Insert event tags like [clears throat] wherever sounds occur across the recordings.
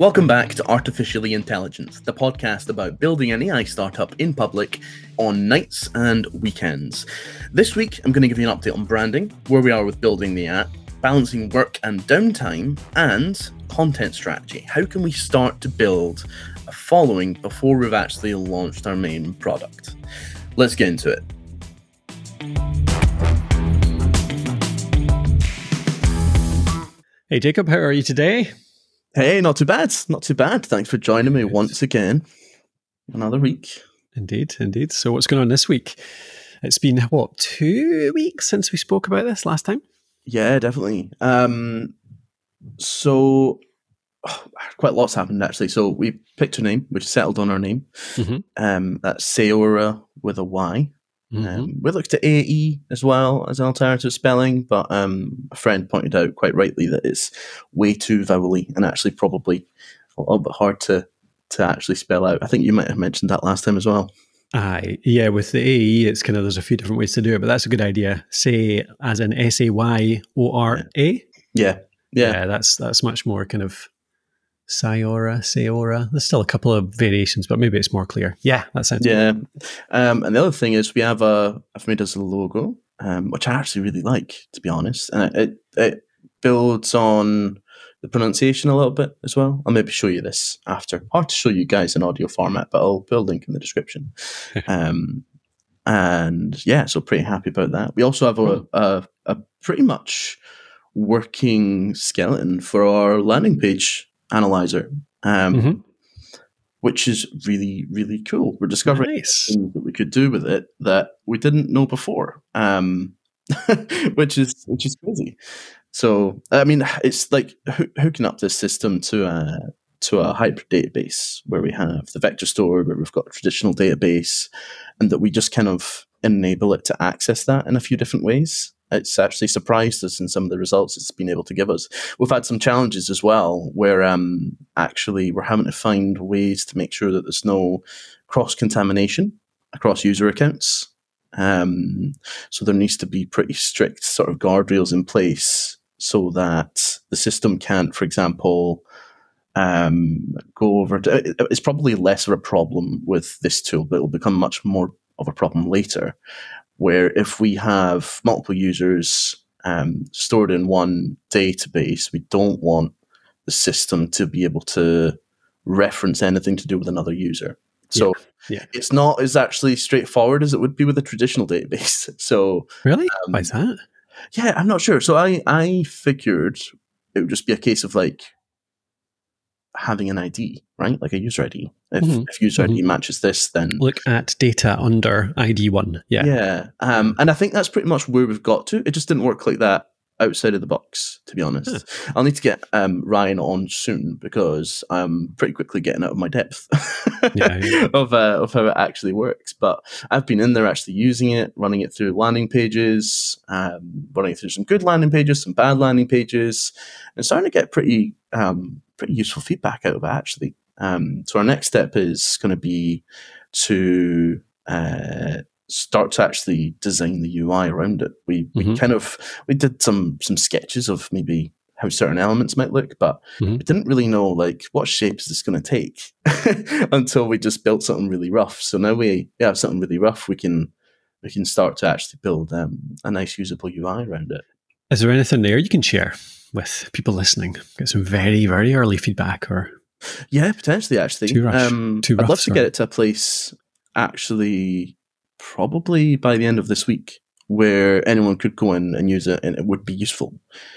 Welcome back to Artificially Intelligent, the podcast about building an AI startup in public on nights and weekends. This week, I'm going to give you an update on branding, where we are with building the app, balancing work and downtime, and content strategy. How can we start to build a following before we've actually launched our main product? Let's get into it. Hey, Jacob, how are you today? Hey, not too bad. Not too bad. Thanks for joining me once again. Another week. Indeed, indeed. So, what's going on this week? It's been, what, two weeks since we spoke about this last time? Yeah, definitely. Um, so, oh, [sighs] quite lots happened actually. So, we picked a name, we settled on our name. Mm-hmm. Um, that's Sayora with a Y. Mm-hmm. Um, we looked at AE as well as an alternative spelling, but um, a friend pointed out quite rightly that it's way too vowely and actually probably a little bit hard to to actually spell out. I think you might have mentioned that last time as well. Aye, yeah, with the AE, it's kind of there's a few different ways to do it, but that's a good idea. Say as in S A Y O R A. Yeah, yeah, yeah. That's that's much more kind of Sayora, Sayora. There's still a couple of variations, but maybe it's more clear. Yeah, that sounds yeah. Um, and the other thing is we have a I've made us a logo, um, which I actually really like, to be honest, and it, it builds on the pronunciation a little bit as well. I'll maybe show you this after. Hard to show you guys in audio format, but I'll put a link in the description. [laughs] um, and yeah, so pretty happy about that. We also have a, a, a pretty much working skeleton for our landing page analyzer, um, mm-hmm. which is really really cool. We're discovering nice. things that we could do with it that we didn't know before, um, [laughs] which is which is crazy. So I mean, it's like hooking up this system to a to a hybrid database where we have the vector store, where we've got a traditional database, and that we just kind of enable it to access that in a few different ways it's actually surprised us in some of the results it's been able to give us. We've had some challenges as well where um, actually we're having to find ways to make sure that there's no cross contamination across user accounts. Um, so there needs to be pretty strict sort of guardrails in place so that the system can't, for example, um, go over. To, it's probably less of a problem with this tool, but it'll become much more of a problem later where if we have multiple users um, stored in one database, we don't want the system to be able to reference anything to do with another user. So yeah, yeah. it's not as actually straightforward as it would be with a traditional database. [laughs] So really, um, why is that? Yeah, I'm not sure. So I I figured it would just be a case of like having an ID, right? Like a user ID. If, mm-hmm. if user mm-hmm. ID matches this, then look at data under ID one. Yeah, yeah. Um, and I think that's pretty much where we've got to. It just didn't work like that outside of the box, to be honest. Huh. I'll need to get um, Ryan on soon because I'm pretty quickly getting out of my depth [laughs] yeah, yeah. [laughs] of uh, of how it actually works. But I've been in there actually using it, running it through landing pages, um, running through some good landing pages, some bad landing pages, and starting to get pretty um, pretty useful feedback out of it actually. Um, so our next step is going to be to uh, start to actually design the UI around it. We mm-hmm. we kind of we did some some sketches of maybe how certain elements might look, but mm-hmm. we didn't really know like what shape is this going to take [laughs] until we just built something really rough. So now we, we have something really rough. We can we can start to actually build um, a nice usable UI around it. Is there anything there you can share with people listening? Get some very very early feedback or yeah, potentially actually. Too. Um, Too I'd love to get it to a place actually probably by the end of this week where anyone could go in and use it and it would be useful.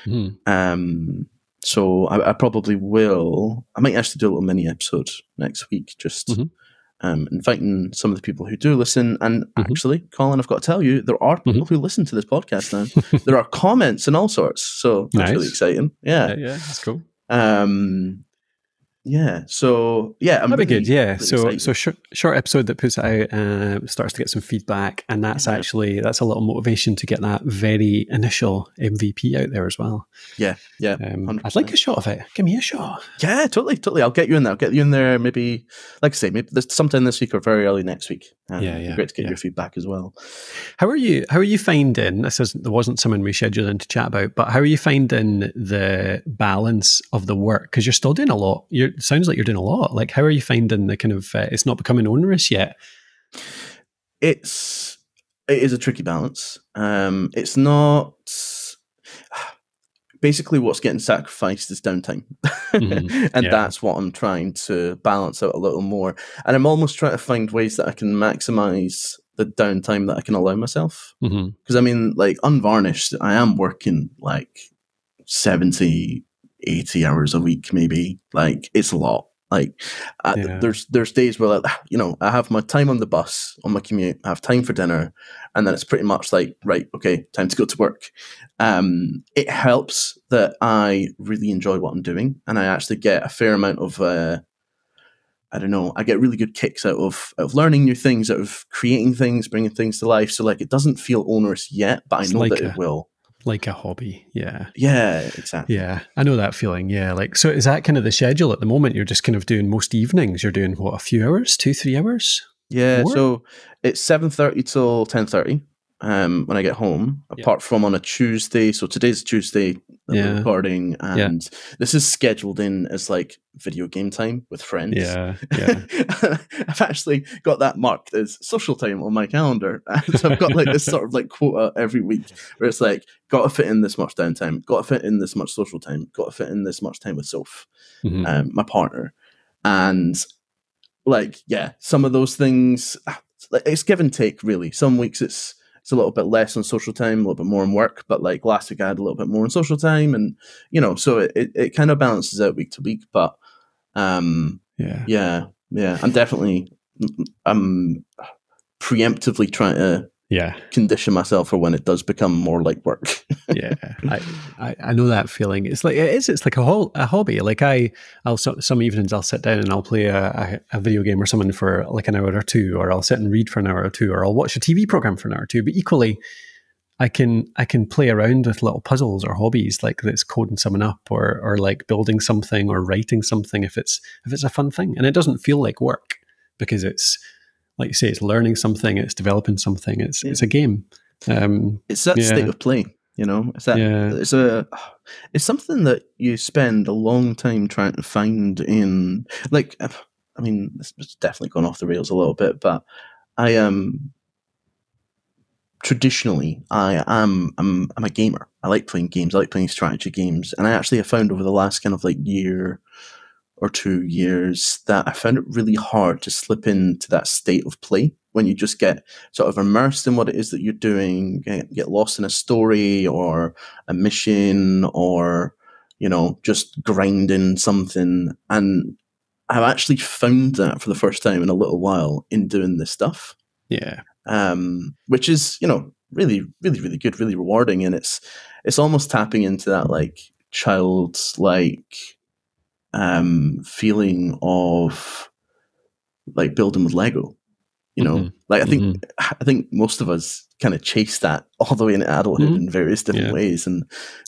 Mm. Um, so I, I, probably will. I might actually do a little mini episode next week, just mm-hmm. um, inviting some of the people who do listen. And mm-hmm. actually, Colin, I've got to tell you, there are people mm-hmm. who listen to this podcast now. [laughs] there are comments and all sorts. So that's nice. really exciting. Yeah. yeah, yeah, that's cool. Um, yeah. So yeah, I'm that'd really, be good. Yeah. Really so excited. so short, short episode that puts out uh, starts to get some feedback, and that's yeah. actually that's a little motivation to get that very initial MVP out there as well. Yeah. Yeah. Um, I'd like a shot of it. Give me a shot. Yeah. Totally. Totally. I'll get you in there. I'll get you in there. Maybe, like I say, maybe sometime this week or very early next week. Um, yeah, yeah, great to get yeah. your feedback as well. How are you? How are you finding? This is there wasn't someone we scheduled in to chat about, but how are you finding the balance of the work? Because you're still doing a lot. You sounds like you're doing a lot. Like, how are you finding the kind of? Uh, it's not becoming onerous yet. It's it is a tricky balance. Um, it's not [sighs] basically what's getting sacrificed is downtime. Mm-hmm. [laughs] and yeah. that's what I'm trying to balance out a little more. And I'm almost trying to find ways that I can maximize the downtime that I can allow myself. Because mm-hmm. I mean, like unvarnished, I am working like 70, 80 hours a week, maybe. Like it's a lot. Like yeah. there's there's days where like, [sighs] you know I have my time on the bus on my commute, I have time for dinner, and then it's pretty much like right, okay, time to go to work. Um, it helps that I really enjoy what I'm doing, and I actually get a fair amount of. Uh, I don't know. I get really good kicks out of out of learning new things, out of creating things, bringing things to life. So like, it doesn't feel onerous yet, but I know like that a, it will like a hobby. Yeah. Yeah, exactly. Yeah. I know that feeling. Yeah. Like, so is that kind of the schedule at the moment? You're just kind of doing most evenings. You're doing what, a few hours, two, three hours? Yeah. More? So it's 7.30 till 10.30 um, when I get home, apart yeah. from on a Tuesday. So today's Tuesday yeah. recording, and yeah. this is scheduled in as like video game time with friends. Yeah, yeah. [laughs] I've actually got that marked as social time on my calendar, [laughs] so I've got like this sort of like quota every week where it's like got to fit in this much downtime, got to fit in this much social time, got to fit in this much time with Soph, mm-hmm. um, my partner, and like yeah, some of those things. It's give and take, really. Some weeks it's it's a little bit less on social time, a little bit more on work. But like last week, I had a little bit more on social time, and you know, so it, it, it kind of balances out week to week. But um, yeah, yeah, yeah, I'm definitely I'm preemptively trying to yeah. condition myself for when it does become more like work. [laughs] Yeah. I, I, I know that feeling. It's like it is it's like a whole a hobby. Like i i'll some evenings i'll sit down and i'll play a, a, video game or something for like an hour or two or i'll sit and read for an hour or two or i'll watch a tv program for an hour or two. But equally I can I can play around with little puzzles or hobbies like that's coding someone up or or like building something or writing something if it's if it's a fun thing. And it doesn't feel like work because it's like you say, it's learning something, it's developing something, it's yeah. it's a game. Um, it's that yeah. state of play, you know. It's that yeah. it's a it's something that you spend a long time trying to find in. Like, I mean, it's definitely gone off the rails a little bit, but I am. Um, traditionally, I am I'm, I'm a gamer. I like playing games. I like playing strategy games, and I actually have found over the last kind of like year or two years that I found it really hard to slip into that state of play when you just get sort of immersed in what it is that you're doing, get, get lost in a story or a mission or, you know, just grinding something. And I've actually found that for the first time in a little while in doing this stuff. Yeah. Um, which is, you know, really, really, really good, really rewarding. And it's, it's almost tapping into that like childlike um, feeling of like building with Lego. You know, mm-hmm. like I think mm-hmm. I think most of us kind of chase that [laughs] all the way into adulthood mm-hmm. in various different yeah. ways, and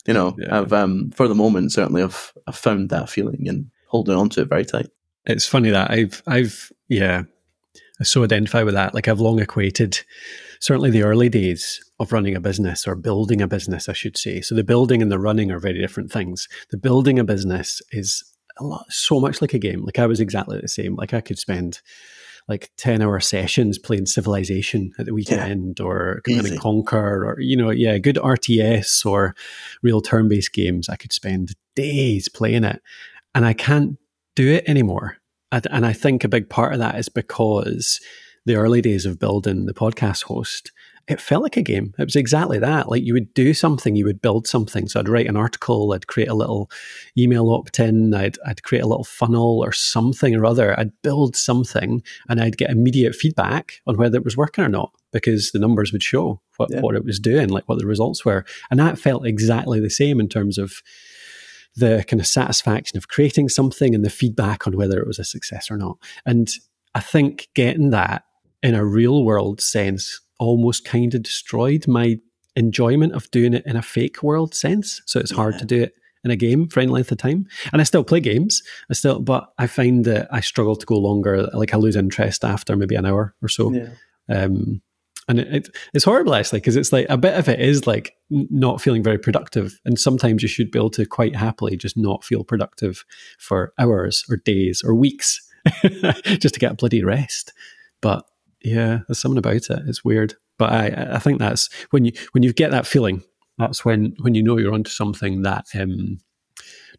you know, yeah. I've um, for the moment certainly I've I've found that feeling and holding on to it very tight. It's funny that I've I've yeah, I so identify with that. Like I've long equated certainly the early days of running a business or building a business, I should say. So the building and the running are very different things. The building a business is a lot, so much like a game. Like I was exactly the same. Like I could spend like 10 hour sessions playing civilization at the weekend yeah. or command and conquer or you know yeah good rts or real turn-based games i could spend days playing it and i can't do it anymore and i think a big part of that is because the early days of building the podcast host it felt like a game. It was exactly that. Like you would do something, you would build something. So I'd write an article, I'd create a little email opt-in, I'd, I'd create a little funnel or something or other. I'd build something and I'd get immediate feedback on whether it was working or not because the numbers would show what, yeah. what it was doing, like what the results were. And that felt exactly the same in terms of the kind of satisfaction of creating something and the feedback on whether it was a success or not. And I think getting that in a real world sense almost kind of destroyed my enjoyment of doing it in a fake world sense. So it's hard yeah. to do it in a game for any length of time. And I still play games. I still, but I find that I struggle to go longer. Like I lose interest after maybe an hour or so. Yeah. Um, and it, it, it's horrible actually because it's like a bit of it is like not feeling very productive and sometimes you should be able to quite happily just not feel productive for hours or days or weeks [laughs] just to get a bloody rest but yeah there's something about it it's weird but i i think that's when you when you get that feeling that's when when you know you're onto something that um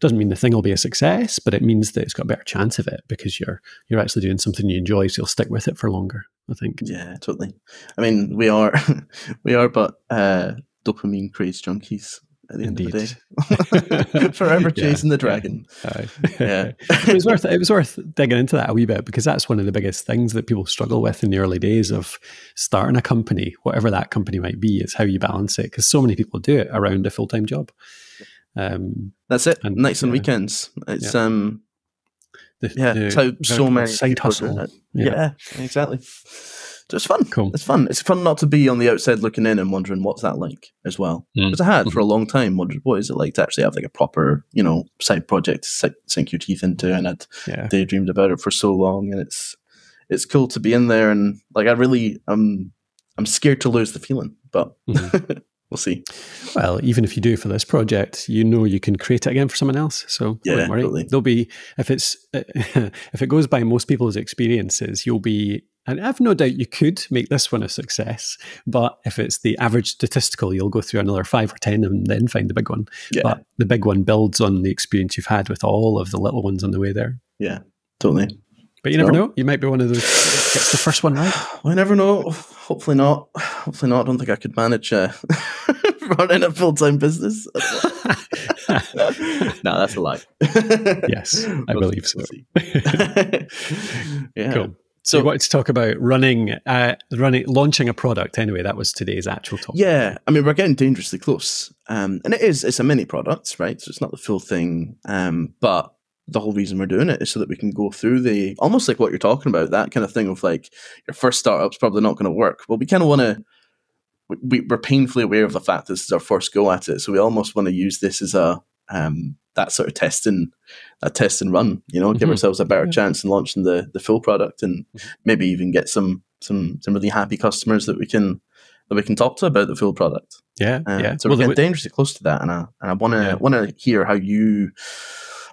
doesn't mean the thing will be a success, but it means that it's got a better chance of it because you're you're actually doing something you enjoy, so you'll stick with it for longer. I think. Yeah, totally. I mean, we are [laughs] we are but uh, dopamine craze junkies at the Indeed. end of the day. [laughs] Forever chasing the dragon. Yeah. [laughs] yeah. it was worth it was worth digging into that a wee bit because that's one of the biggest things that people struggle with in the early days of starting a company, whatever that company might be, is how you balance it. Because so many people do it around a full time job. Um, That's it. And, Nights and weekends. It's yeah. um, the, yeah, the, so so many side hustle. Yeah. yeah. exactly. So it's fun. Cool. It's fun. It's fun not to be on the outside looking in and wondering what's that like as well. Because mm. I had for a mm-hmm. long time wondered what is it like to actually have like a proper you know side project to sink your teeth into, and I'd yeah. daydreamed about it for so long, and it's it's cool to be in there and like I really um I'm scared to lose the feeling, but mm-hmm. [laughs] we'll see. Well, even if you do for this project, you know you can create it again for someone else. So yeah, don't worry. Totally. There'll be if it's [laughs] if it goes by most people's experiences, you'll be. And I've no doubt you could make this one a success, but if it's the average statistical, you'll go through another five or ten and then find the big one. Yeah. But the big one builds on the experience you've had with all of the little ones on the way there. Yeah, totally. But you never know. You might be one of those that gets the first one right. [sighs] I never know. Hopefully not. Hopefully not. I don't think I could manage uh, [laughs] running a full time business. [laughs] no, that's a lie. [laughs] yes, I we'll believe so. yeah. Cool. So, we wanted to talk about running, uh, running, launching a product. Anyway, that was today's actual topic. Yeah, I mean, we're getting dangerously close, um, and it is. It's a mini product, right? So it's not the full thing, um, but the whole reason we're doing it is so that we can go through the almost like what you're talking about that kind of thing of like your first startup's probably not going to work well we kind of want to we, we're painfully aware of the fact this is our first go at it so we almost want to use this as a um, that sort of testing a test and run you know mm-hmm. give ourselves a better yeah. chance in launching the the full product and mm-hmm. maybe even get some some some really happy customers that we can that we can talk to about the full product yeah uh, yeah so we're getting dangerously close to that and i and i want to yeah. want to hear how you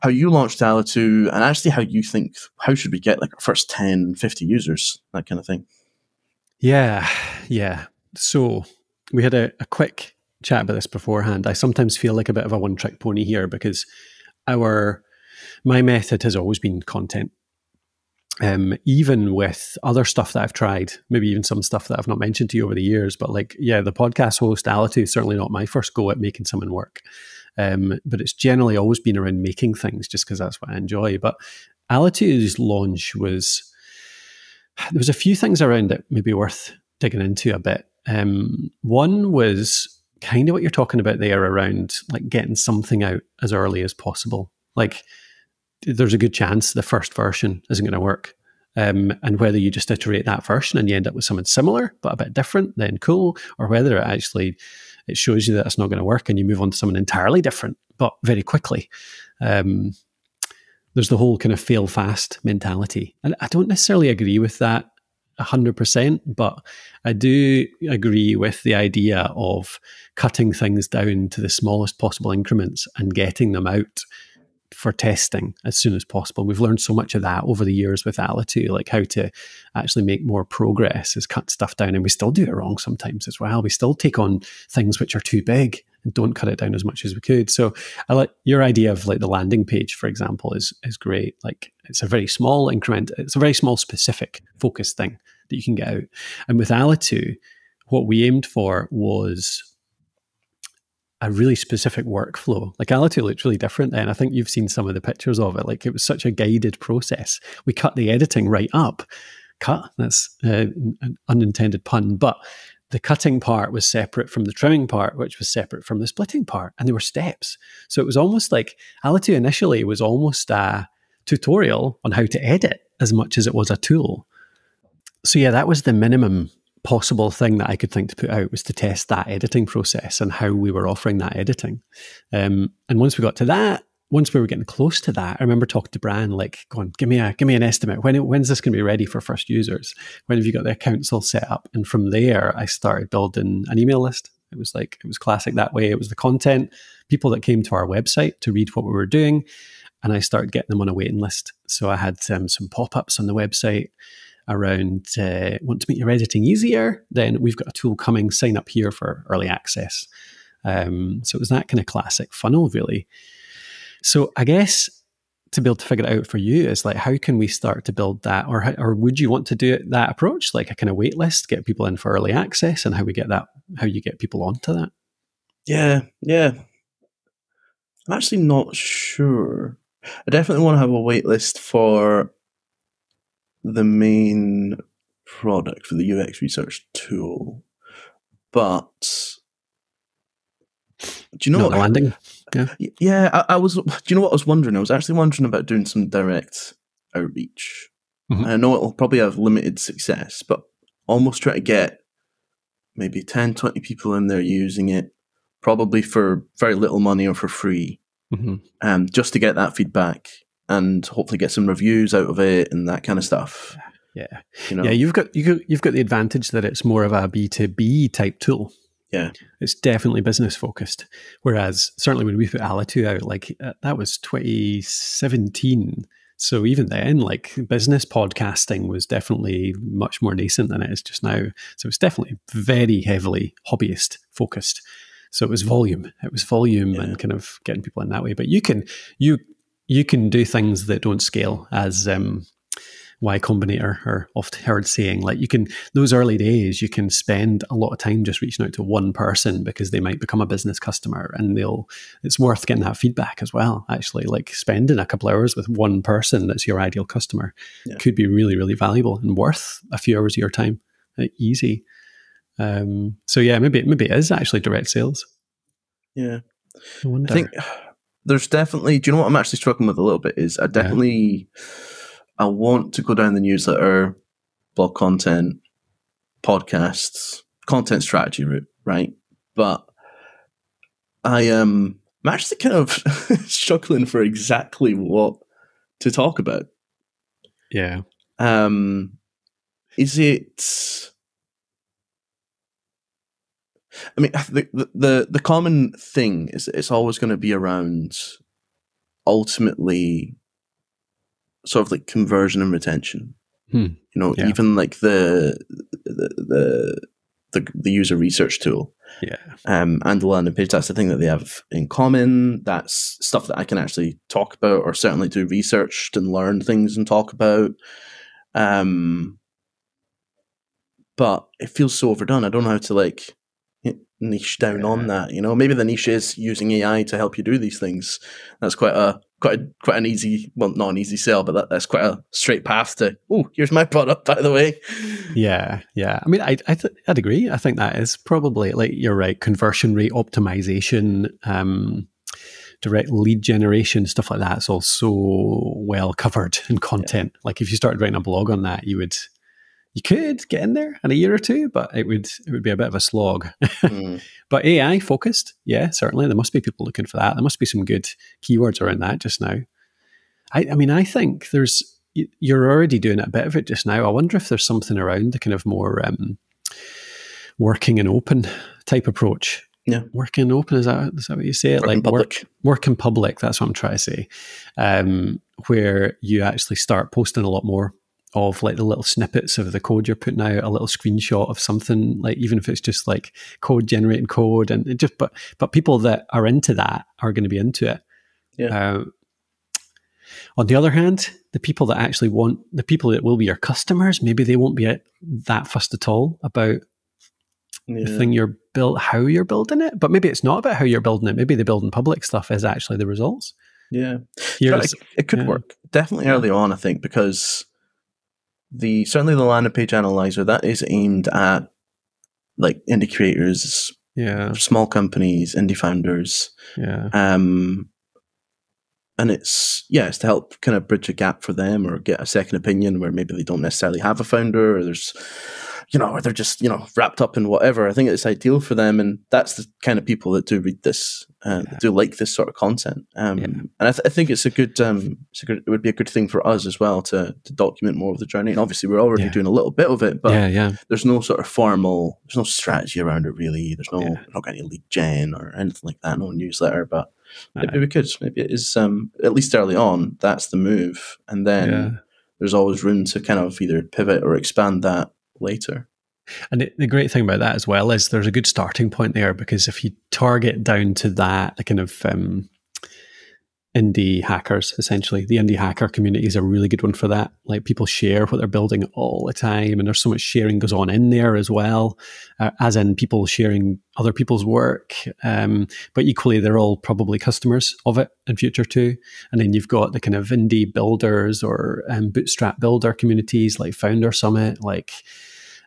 how you launched Alitu and actually how you think how should we get like our first 10, 50 users, that kind of thing. Yeah, yeah. So we had a, a quick chat about this beforehand. I sometimes feel like a bit of a one trick pony here because our my method has always been content. Um, even with other stuff that I've tried, maybe even some stuff that I've not mentioned to you over the years, but like, yeah, the podcast host Alitu is certainly not my first go at making someone work. Um, but it's generally always been around making things just because that's what I enjoy. But Alitu's launch was, there was a few things around it maybe worth digging into a bit. Um, one was kind of what you're talking about there around like getting something out as early as possible. Like there's a good chance the first version isn't going to work. Um, and whether you just iterate that version and you end up with something similar but a bit different, then cool. Or whether it actually it shows you that it's not going to work and you move on to something entirely different, but very quickly. Um, there's the whole kind of fail fast mentality. And I don't necessarily agree with that 100%, but I do agree with the idea of cutting things down to the smallest possible increments and getting them out for testing as soon as possible. We've learned so much of that over the years with Alitu, like how to actually make more progress is cut stuff down. And we still do it wrong sometimes as well. We still take on things which are too big and don't cut it down as much as we could. So I like your idea of like the landing page, for example, is is great. Like it's a very small increment, it's a very small specific focus thing that you can get out. And with Alitu, what we aimed for was a really specific workflow. Like Alitu looked really different then. I think you've seen some of the pictures of it. Like it was such a guided process. We cut the editing right up. Cut, that's uh, an unintended pun, but the cutting part was separate from the trimming part, which was separate from the splitting part, and there were steps. So it was almost like Alitu initially was almost a tutorial on how to edit as much as it was a tool. So yeah, that was the minimum possible thing that I could think to put out was to test that editing process and how we were offering that editing. Um, and once we got to that, once we were getting close to that, I remember talking to Bran, like, "Go on, give me a give me an estimate. When when's this going to be ready for first users? When have you got the accounts all set up?" And from there, I started building an email list. It was like it was classic that way. It was the content, people that came to our website to read what we were doing, and I started getting them on a waiting list. So I had um, some pop ups on the website around uh, want to make your editing easier, then we've got a tool coming. Sign up here for early access. Um, so it was that kind of classic funnel, really. So I guess to be able to figure it out for you is like how can we start to build that, or how, or would you want to do it, that approach, like a kind of wait list, get people in for early access, and how we get that, how you get people onto that? Yeah, yeah. I'm actually not sure. I definitely want to have a wait list for the main product for the UX research tool, but do you know Not what? landing. Yeah. Yeah, I, I, was. Do you know what I was wondering? I was actually wondering about doing some direct outreach. Mhm. I know it'll probably have limited success, but almost try to get maybe 10, 20 people in there using it, probably for very little money or for free, hmm um, just to get that feedback and hopefully get some reviews out of it and that kind of stuff. Yeah. You know, Yeah, you've got you got, you've got the advantage that it's more of a B two B type tool. Yeah. it's definitely business focused. Whereas certainly when we put Alitu out, like uh, that was 2017. So even then, like business podcasting was definitely much more nascent than it is just now. So it's definitely very heavily hobbyist focused. So it was volume. It was volume Yeah. and kind of getting people in that way. But you can you you can do things that don't scale as um, Y Combinator are oft heard saying. Like you can those early days, you can spend a lot of time just reaching out to one person because they might become a business customer, and they'll. It's worth getting that feedback as well. Actually, like spending a couple hours with one person that's your ideal customer Yeah. could be really really valuable and worth a few hours of your time. Uh, easy. Um, so yeah, maybe maybe it is actually direct sales. yeah. I. I think [sighs] there's definitely. Do you know what I'm actually struggling with a little bit? Is I definitely I want to go down the newsletter, blog content, podcasts, content strategy route, right? But I am I'm actually kind of [laughs] struggling for exactly what to talk about. yeah, Um, is it? I mean, the the the, common thing is that it's always going to be around ultimately sort of like conversion and retention. Hmm. You know, Yeah. even like the the the the, the user research tool yeah, um, and the landing page. That's the thing that they have in common. That's stuff that I can actually talk about, or certainly do research and learn things and talk about. Um, but it feels so overdone. I don't know how to like niche down Yeah. on that. You know, maybe the niche is using AI to help you do these things. That's quite a quite a, quite an easy, well, not an easy sell, but that, that's quite a straight path to. Oh, here's my product, by the way. Yeah, yeah. I mean, I, I th- I'd agree. I think that is probably like you're right. Conversion rate optimization, um, direct lead generation, stuff like that. It's all so well covered in content. Like if you started writing a blog on that, you would, you could get in there in a year or two, but it would it would be a bit of a slog. Mm, [laughs] but AI focused, yeah, certainly there must be people looking for that. There must be some good keywords around that just now. I, I mean, I think there's you're already doing a bit of it just now. I wonder if there's something around the kind of more um, working and open type approach. Yeah. working open is that is that what you say? Work like work work in public. That's what I'm trying to say. Um, where you actually start posting a lot more of like the little snippets of the code you're putting out, a little screenshot of something, like even if it's just like code generating code, and it just but but people that are into that are going to be into it. Yeah. Uh, on the other hand, the people that actually want the people that will be your customers, maybe they won't be at that fussed at all about yeah. the thing you're built, how you're building it. But maybe it's not about how you're building it. Maybe the building public stuff is actually the results. yeah. Here Yeah, is- it, it could yeah. work definitely early on. I think because the certainly the landing page analyzer that is aimed at like indie creators, yeah, small companies, indie founders, yeah, um, and it's yeah, it's to help kind of bridge a gap for them or get a second opinion where maybe they don't necessarily have a founder or there's you know, or they're just you know wrapped up in whatever. I think it's ideal for them, and that's the kind of people that do read this, uh, Yeah. do like this sort of content. Um, Yeah. And I, th- I think it's a good, um, it's a good, it would be a good thing for us as well to to document more of the journey. And obviously, we're already Yeah. doing a little bit of it, but yeah, yeah, there's no sort of formal, there's no strategy around it really. There's no, not got any lead gen or anything like that. No newsletter, but maybe we could. Maybe it is um, at least early on. That's the move, and then there's always room to kind of either pivot or expand that later. And the, the great thing about that as well is there's a good starting point there because if you target down to that, kind of um, indie hackers, essentially, the indie hacker community is a really good one for that. Like people share what they're building all the time, and there's so much sharing goes on in there as well, uh, as in people sharing other people's work. Um, but equally, they're all probably customers of it in future too. And then you've got the kind of indie builders or um, bootstrap builder communities like Founder Summit, like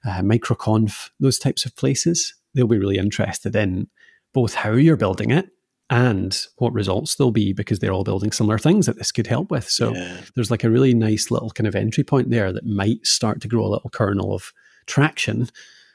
uh, microconf, those types of places, they'll be really interested in both how you're building it and what results there'll be because they're all building similar things that this could help with. So yeah. there's like a really nice little kind of entry point there that might start to grow a little kernel of traction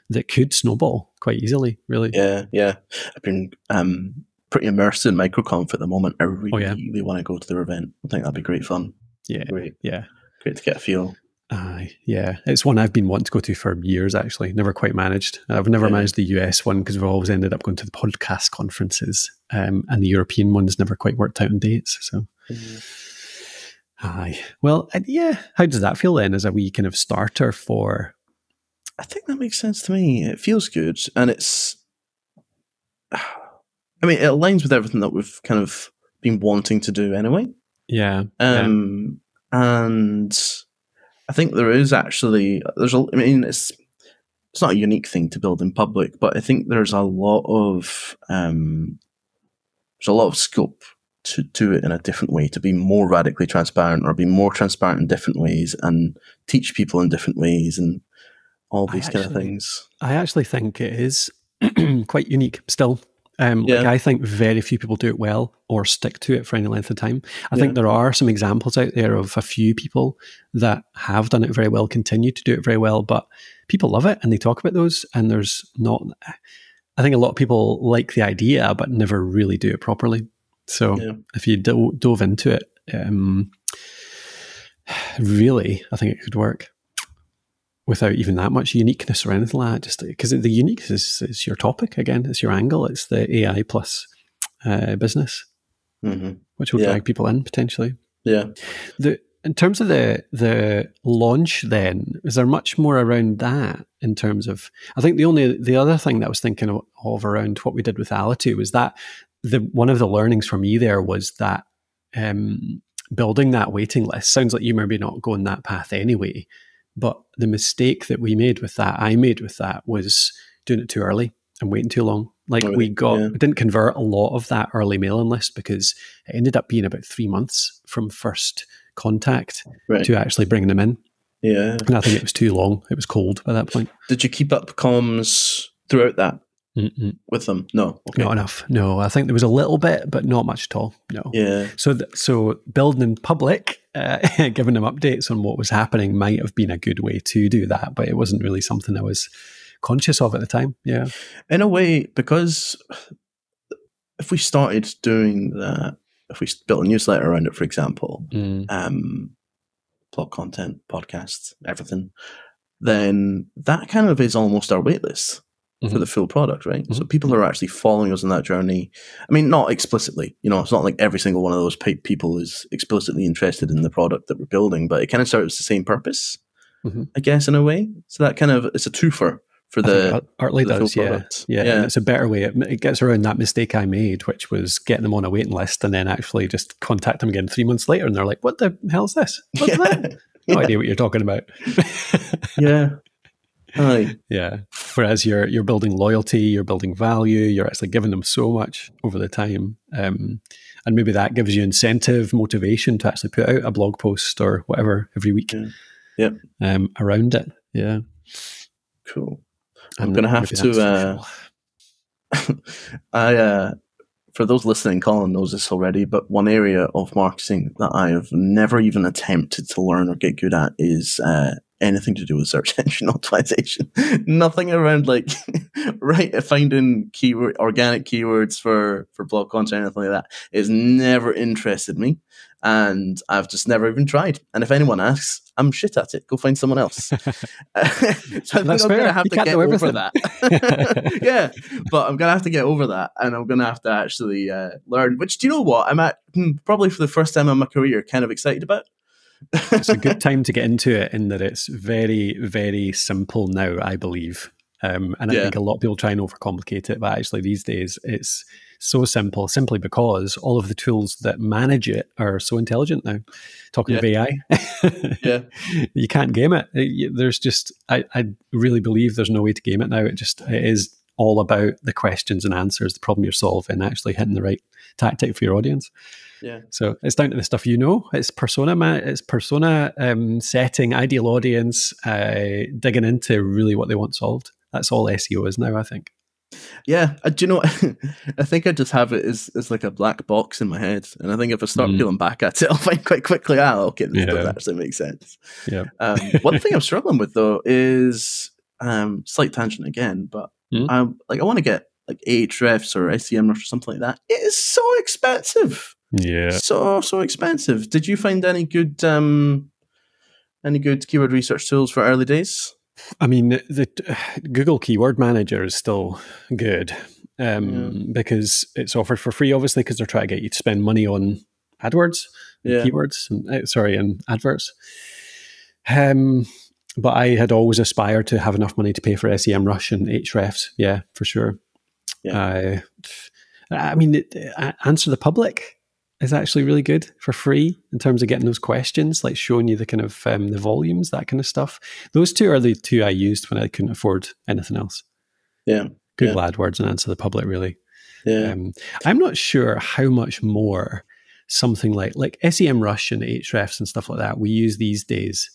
that could snowball quite easily, really. Yeah, yeah. I've been um, pretty immersed in microconf at the moment. I really, Oh, yeah. want to go to their event. I think that'd be great fun. Yeah. Great, Yeah. great to get a feel. Aye, yeah, it's one I've been wanting to go to for years. Actually, never quite managed. I've never Yeah. managed the US one because we've always ended up going to the podcast conferences, um, and the European one's never quite worked out in dates. So, aye, well, uh, yeah. How does that feel then, as a wee kind of starter for? I think that makes sense to me. It feels good, and it's. [sighs] I mean, it aligns with everything that we've kind of been wanting to do anyway. Yeah, yeah, Um, and I think there is actually there's a. I mean, it's it's not a unique thing to build in public, but I think there's a lot of um, there's a lot of scope to do it in a different way, to be more radically transparent, or be more transparent in different ways, and teach people in different ways, and all these kind of things. I actually think it is [clears throat] quite unique still. Um, like I think very few people do it well or stick to it for any length of time. I Yeah. think there are some examples out there of a few people that have done it very well, continue to do it very well, but people love it and they talk about those. And there's not, I think a lot of people like the idea, but never really do it properly. So Yeah. if you do- dove into it, um, [sighs] really, I think it could work without even that much uniqueness or anything like that. Just because the uniqueness is, is your topic again, it's your angle, it's the AI plus uh, business, hmm which will Yeah. drag people in potentially. Yeah. The in terms of the the launch, then is there much more around that in terms of? I think the only the other thing that I was thinking of, of around what we did with Alitu was that the one of the learnings for me there was that um, building that waiting list sounds like you maybe not going that path anyway. But the mistake that we made with that, I made with that, was doing it too early and waiting too long. Like Oh, we got, Yeah. we didn't convert a lot of that early mailing list because it ended up being about three months from first contact Right. to actually bringing them in. Yeah. And I think it was too long. It was cold by that point. Did you keep up comms throughout that Mm-mm. with them? No. Okay. Not enough. No, I think there was a little bit, but not much at all. No. Yeah. So, th- so building in public, uh, [laughs] giving them updates on what was happening might have been a good way to do that, but it wasn't really something I was conscious of at the time. Yeah. in a way, because if we started doing that, if we built a newsletter around it, for example, um, blog content, podcasts, everything, then that kind of is almost our waitlist for Mhm. the full product, right? So people are actually following us on that journey. I mean, not explicitly, you know, it's not like every single one of those pe- people is explicitly interested in the product that we're building, but it kind of serves the same purpose, Mhm. I guess, in a way. So that kind of it's a twofer for the Art- Artly the full does, yeah. product. yeah. Yeah. It's a better way. It, it gets around that mistake I made, which was getting them on a waiting list and then actually just contact them again three months later. And they're like, what the hell is this? What's [laughs] that? No idea what you're talking about. yeah. [laughs] Aye. [laughs] Yeah. Whereas you're you're building loyalty, you're building value, you're actually giving them so much over the time, um, and maybe that gives you incentive, motivation to actually put out a blog post or whatever every week. Yeah. Yep. Um, around it. Yeah. Cool. I'm gonna have to, uh. [laughs] I, uh, for those listening, Colin knows this already, but one area of marketing that I have never even attempted to learn or get good at is uh, anything to do with search [laughs] engine optimization. Nothing around like [laughs] right finding keyword organic keywords for for blog content, anything like that. It's never interested me, and I've just never even tried. And if anyone asks, I'm shit at it. Go find someone else. [laughs] so I think I'm fair. gonna have You to get over that. yeah, but I'm gonna have to get over that, and I'm gonna have to actually uh, learn. Which do you know what? I'm at hmm, probably for the first time in my career, kind of excited about. It's a good time to get into it in that it's very, very simple now, I believe. Um, and I Yeah. think a lot of people try and overcomplicate it, but actually these days it's so simple simply because all of the tools that manage it are so intelligent now. Talking of AI, [laughs] Yeah. you can't game it. It- There's just, I, I really believe there's no way to game it now. It just, it is all about the questions and answers, the problem you're solving, actually hitting the right tactic for your audience. Yeah. So it's down to the stuff you know. It's persona, man. It's persona um, setting, ideal audience, uh, digging into really what they want solved. That's all SEO is now. I think. Yeah, uh, do you know? [laughs] I think I just have it as, as like a black box in my head, and I think if I start Mm. peeling back at it, [laughs] I'll find quite quickly. Ah, okay, this does Yeah. actually make sense. Yeah. Um, one thing I'm struggling with though is um, slight tangent again, but Mm. um, like I want to get like Ahrefs or SEM or something like that. It is so expensive, Yeah. so so expensive. Did you find any good um, any good keyword research tools for early days? I mean, the [sighs] Google Keyword Manager is still good um, because it's offered for free, obviously, because they're trying to get you to spend money on AdWords, and Yeah. keywords, and, uh, sorry, and adverts. Um, but I had always aspired to have enough money to pay for SEM Rush and Ahrefs. Yeah, for sure. Uh, I mean, it, uh, Answer the Public is actually really good for free in terms of getting those questions, like showing you the kind of um, the volumes, that kind of stuff. Those two are the two I used when I couldn't afford anything else. Yeah, Google AdWords and Answer the Public, really. yeah, Um, I'm not sure how much more something like like SEM Rush and Ahrefs and stuff like that we use these days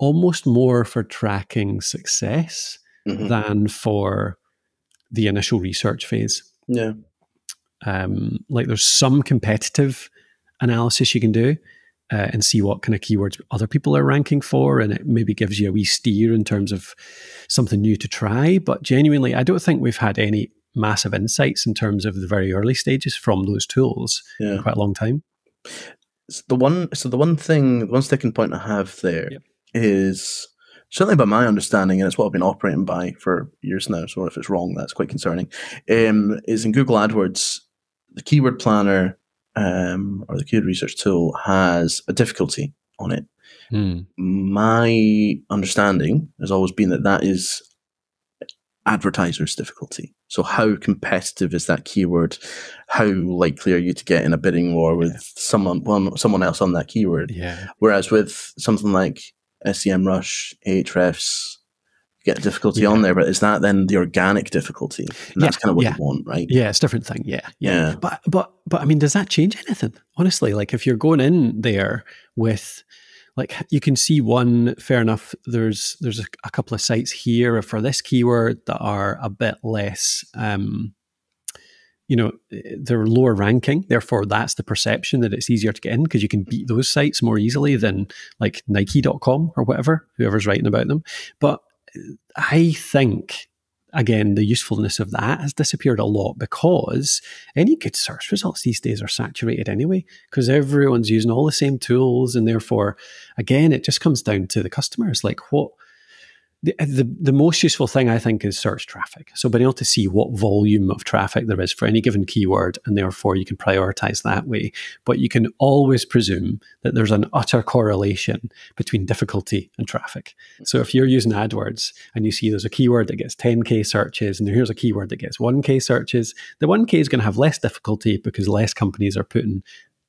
almost more for tracking success Mhm. than for the initial research phase. yeah, Um, like there's some competitive analysis you can do uh, and see what kind of keywords other people are ranking for, and it maybe gives you a wee steer in terms of something new to try. But genuinely, I don't think we've had any massive insights in terms of the very early stages from those tools yeah. in quite a long time. So the one, so the one thing, the one sticking point I have there is certainly by my understanding, and it's what I've been operating by for years now. So if it's wrong, that's quite concerning. Um, is in Google AdWords, the keyword planner um, or the keyword research tool has a difficulty on it. My understanding has always been that that is advertisers' difficulty. So how competitive is that keyword? How likely are you to get in a bidding war with Yeah. someone one, someone else on that keyword? Yeah, Whereas with something like SEMrush, Ahrefs, get a difficulty Yeah. on there, but is that then the organic difficulty? And that's Yeah, kind of what yeah. you want, right? yeah, it's a different thing. Yeah, yeah, Yeah. But but but I mean, does that change anything? Honestly, like if you're going in there with like you can see one fair enough there's there's a, a couple of sites here for this keyword that are a bit less um you know they're lower ranking. Therefore that's the perception that it's easier to get in because you can beat those sites more easily than like nike.com or whatever whoever's writing about them. But uh, i think again the usefulness of that has disappeared a lot because any good search results these days are saturated anyway because everyone's using all the same tools and therefore again it just comes down to the customers. Like what the, the, the most useful thing I think is search traffic. So being able to see what volume of traffic there is for any given keyword, and therefore you can prioritize that way. But you can always presume that there's an utter correlation between difficulty and traffic. So if you're using AdWords and you see there's a keyword that gets 10k searches, and here's a keyword that gets 1k searches, the 1k is going to have less difficulty because less companies are putting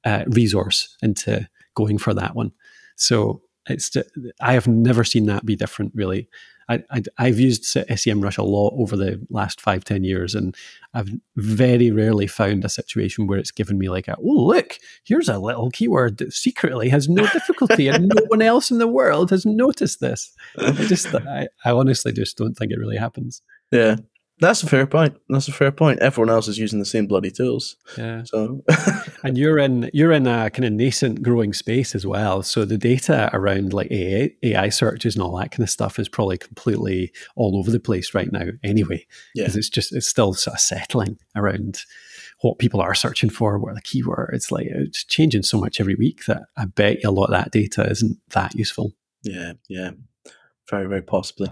uh, resource into going for that one. So it's I have never seen that be different really. I, I have used SEMrush a lot over the last five ten years, and I've very rarely found a situation where it's given me like a oh look here's a little keyword that secretly has no difficulty and no one else in the world has noticed this. I just I, I honestly just don't think it really happens. Yeah. That's a fair point. That's a fair point. Everyone else is using the same bloody tools. Yeah. So [laughs] and you're in you're in a kind of nascent growing space as well. So the data around like AI, AI searches and all that kind of stuff is probably completely all over the place right now. Anyway, Yeah. because it's just it's still sort of settling around what people are searching for, what the keywords. Like it's changing so much every week that I bet you a lot of that data isn't that useful. yeah, yeah, very very possibly.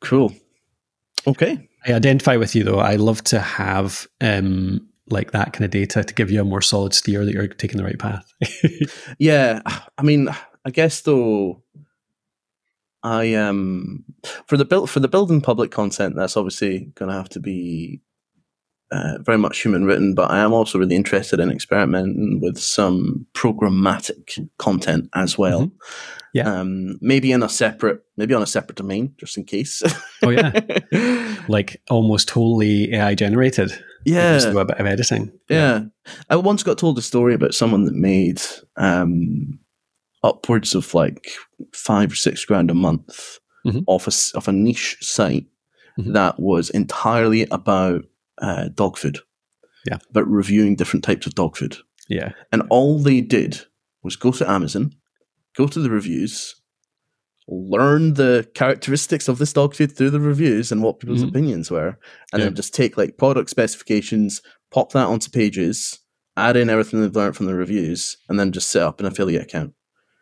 Cool. Okay. I identify with you though. I love to have um, like that kind of data to give you a more solid steer that you're taking the right path. [laughs] Yeah, I mean, I guess though, I um for the build for the building public content, that's obviously going to have to be uh, very much human written. But I am also really interested in experimenting with some programmatic content as well. Mhm. Yeah. um, maybe in a separate, maybe on a separate domain, just in case. Oh, yeah. [laughs] like almost totally AI generated. yeah, Just do a bit of editing. Yeah. I once got told a story about someone that made um, upwards of like five or six grand a month Mhm. off a, off a niche site Mhm. that was entirely about uh, dog food. Yeah. About reviewing different types of dog food. Yeah. And all they did was go to Amazon, go to the reviews, learn the characteristics of this dog food through the reviews and what people's Mhm. opinions were, and Yeah. then just take like product specifications, pop that onto pages, add in everything they've learned from the reviews, and then just set up an affiliate account.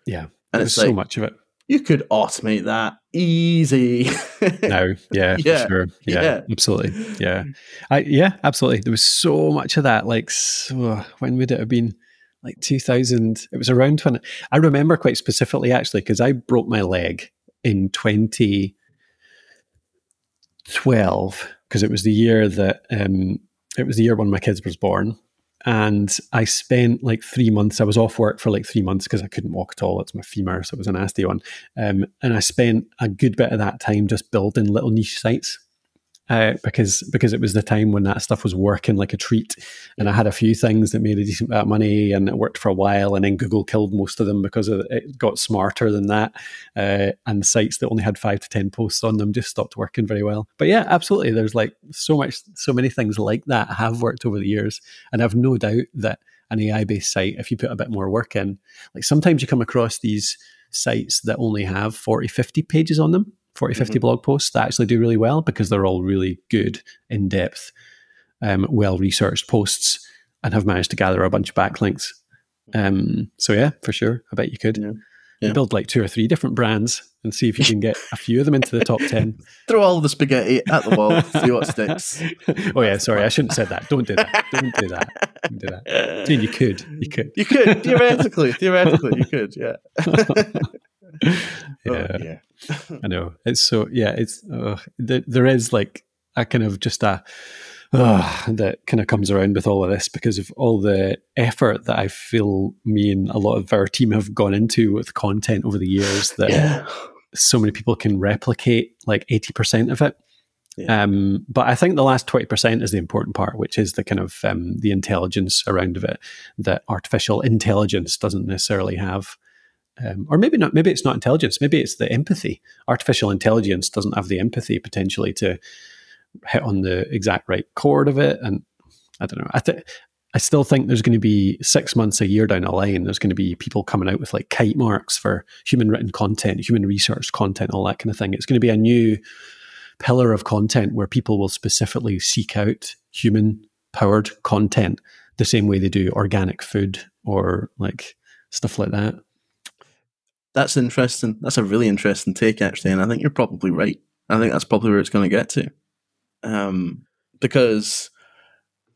Yeah. And There's it's so like much of it you could automate that easy. [laughs] no, Yeah, Yeah. for sure. Yeah, Yeah. absolutely. Yeah. I, yeah, absolutely. There was so much of that. Like, so, when would it have been? Like 2000. It was around when I remember quite specifically, actually, because I broke my leg in 2012 because it was the year that um, it was the year when my kids was born. And I spent like three months. I was off work for like three months because I couldn't walk at all. It's my femur, so it was a nasty one. Um, and I spent a good bit of that time just building little niche sites uh, because because it was the time when that stuff was working like a treat, and I had a few things that made a decent amount of money, and it worked for a while, and then Google killed most of them because it got smarter than that, uh, and sites that only had five to ten posts on them just stopped working very well. But yeah, absolutely, there's like so much, so many things like that have worked over the years, and I've no doubt that an AI based site, if you put a bit more work in, like sometimes you come across these sites that only have 40, 50 pages on them, 40, 50 blog posts that actually do really well because they're all really good, in depth, um, well researched posts and have managed to gather a bunch of backlinks. Um, so, yeah, for sure. I bet you could. Yeah. Yeah. Build like two or three different brands and see if you can get a few of them into the top 10. [laughs] Throw all the spaghetti at the wall, see what sticks. [laughs] oh, yeah, sorry, I shouldn't have said that. Don't do that. Don't do that. Don't do that. Mean, you could. You could. You could theoretically, theoretically, you could, yeah. [laughs] [laughs] yeah. Oh. [laughs] I know it's so yeah. It's uh, th- there is like a kind of just a uh, that kind of comes around with all of this because of all the effort that I feel me and a lot of our team have gone into with content over the years that Yeah. so many people can replicate like eighty percent of it. Yeah. Um, but I think the last twenty percent is the important part, which is the kind of um, the intelligence around of it that artificial intelligence doesn't necessarily have um, or maybe not maybe it's not intelligence maybe it's the empathy artificial intelligence doesn't have the empathy potentially to hit on the exact right chord of it and i don't know i think I still think there's going to be six months, a year down the line, there's going to be people coming out with like kite marks for human written content, human researched content, all that kind of thing. It's going to be a new pillar of content where people will specifically seek out human powered content the same way they do organic food or like stuff like that. That's interesting. That's a really interesting take, actually, and I think you're probably right. I think that's probably where it's going to get to, um, because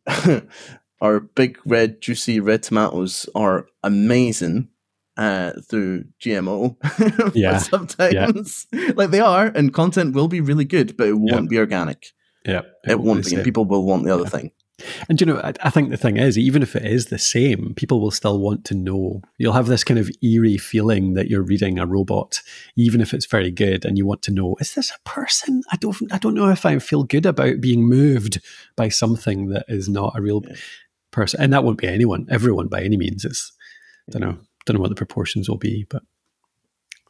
[laughs] our big red, juicy red tomatoes are amazing uh, through GMO. [laughs] Yeah. [laughs] sometimes, like they are, and content will be really good, but it won't be organic. Yeah, It, won't be, and people will want the other thing. And you know, I, I think the thing is, even if it is the same, people will still want to know. You'll have this kind of eerie feeling that you're reading a robot, even if it's very good, and you want to know: is this a person? I don't, I don't know if I feel good about being moved by something that is not a real Yeah. person, and that won't be anyone, everyone by any means. It's, I don't know, don't know what the proportions will be, but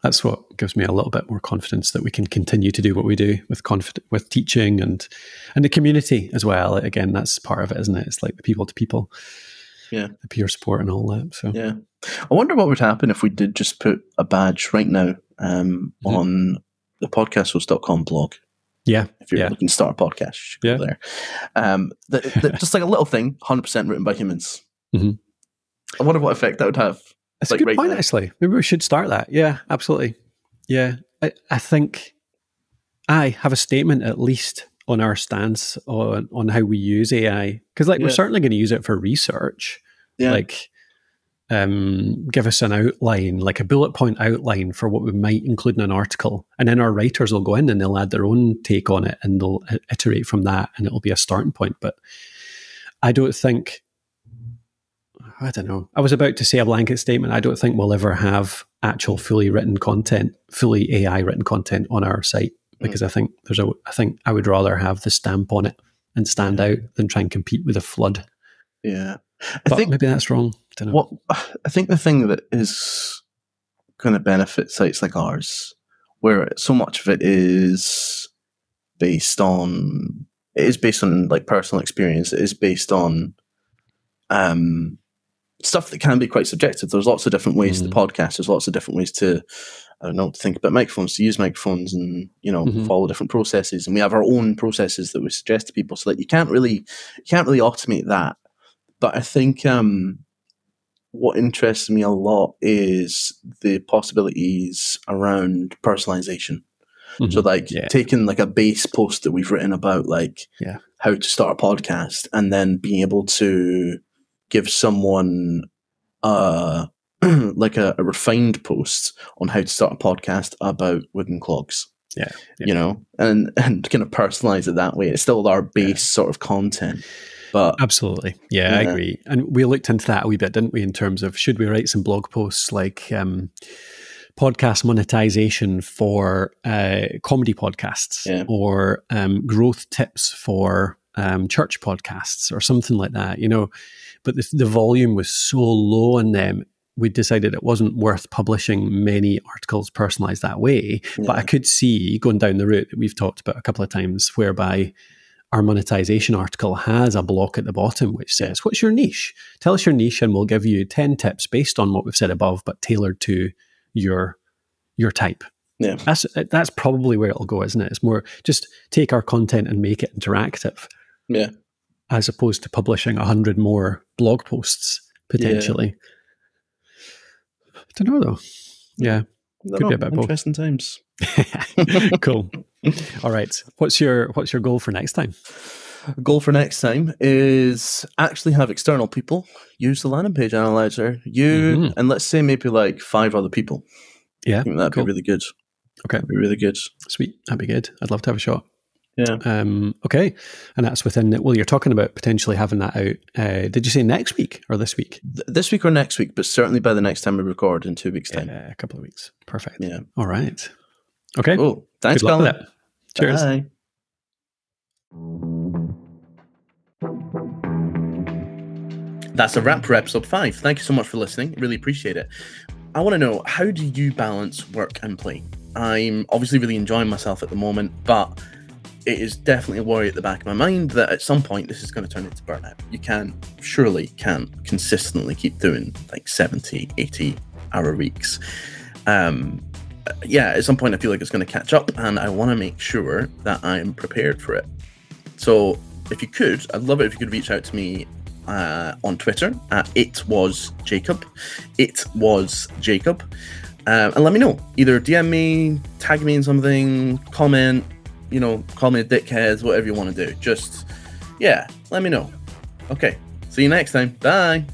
that's what gives me a little bit more confidence that we can continue to do what we do with with teaching and and the community as well. Again that's part of it isn't it? It's like the people to people. Yeah. The peer support and all that so. Yeah. I wonder what would happen if we did just put a badge right now um, mm-hmm. on the podcasthost.com blog. Yeah if you're yeah. looking to start a podcast yeah. there. Um, [laughs] just like a little thing 100% written by humans. Mm-hmm. i wonder what effect that would have that's like a good right point, now. actually. Maybe we should start that. Yeah, absolutely. Yeah, I, I think I have a statement at least on our stance on on how we use AI because, like, yeah. we're certainly going to use it for research. Yeah. Like, um, give us an outline, like a bullet point outline for what we might include in an article, and then our writers will go in and they'll add their own take on it, and they'll iterate from that, and it'll be a starting point. But I don't think I don't know. I was about to say a blanket statement. I don't think we'll ever have actual fully written content, fully AI written content on our site hmm. because mm. I think there's a. I think I would rather have the stamp on it and stand out than try and compete with a flood. Yeah, I but think maybe that's wrong. I what I think the thing that is going to benefit sites like ours, where so much of it is based on, it is based on like personal experience. It is based on um stuff that can be quite subjective. There's lots of different ways mm. to podcast. There's lots of different ways to, I don't know, to think about microphones, to use microphones, and you know, mm-hmm. follow different processes. And we have our own processes that we suggest to people, so that you can't really, you can't really automate that. But I think um, what interests me a lot is the possibilities around personalization. Mm-hmm. So, like yeah. taking like a base post that we've written about, like yeah. how to start a podcast, and then being able to give someone uh, [clears throat] like a, a, refined post on how to start a podcast about wooden clogs. Yeah, yeah, you know, and and kind of personalize it that way. It's still our base yeah. sort of content. But absolutely, yeah, yeah, I agree. And we looked into that a wee bit, didn't we? In terms of should we write some blog posts like um, podcast monetization for uh, comedy podcasts or um, growth tips for um, church podcasts or something like that. You know, but the, the volume was so low in them we decided it wasn't worth publishing many articles personalized that way. Yeah. But I could see going down the route that we've talked about a couple of times, whereby our monetization article has a block at the bottom which says, What's your niche? Tell us your niche, and we'll give you 10 tips based on what we've said above, but tailored to your your type. Yeah. That's that's probably where it'll go, isn't it? It's more just take our content and make it interactive. Yeah as opposed to publishing a hundred more blog posts potentially. Yeah. I don't know though. Yeah, could be about interesting both. Interesting times. [laughs] cool. All right. What's your What's your goal for next time? Goal for next time is actually have external people use the landing page analyzer. You mm-hmm. and let's say maybe like five other people. Yeah, that'd cool. be really good. Okay, that'd be really good. Sweet, that'd be good. I'd love to have a shot. Yeah. Um, okay. And that's within, well, you're talking about potentially having that out. Uh, did you say next week or this week? Th- this week or next week, but certainly by the next time we record in two weeks' time. Yeah, a couple of weeks. Perfect. Yeah. All right. Okay. Cool. Thanks, Good Colin. Cheers. Bye. That's a wrap for episode five. Thank you so much for listening. Really appreciate it. I want to know how do you balance work and play? I'm obviously really enjoying myself at the moment, but it is definitely a worry at the back of my mind that at some point this is going to turn into burnout. You can surely can't consistently keep doing like 70, 80 hour weeks. Um, yeah, at some point I feel like it's going to catch up and I want to make sure that I'm prepared for it. So if you could, I'd love it if you could reach out to me uh, on Twitter at it was Jacob. It was Jacob. Um, and let me know. Either DM me, tag me in something, comment, you know, call me a dickhead, whatever you want to do. Just, yeah, let me know. Okay, see you next time. Bye.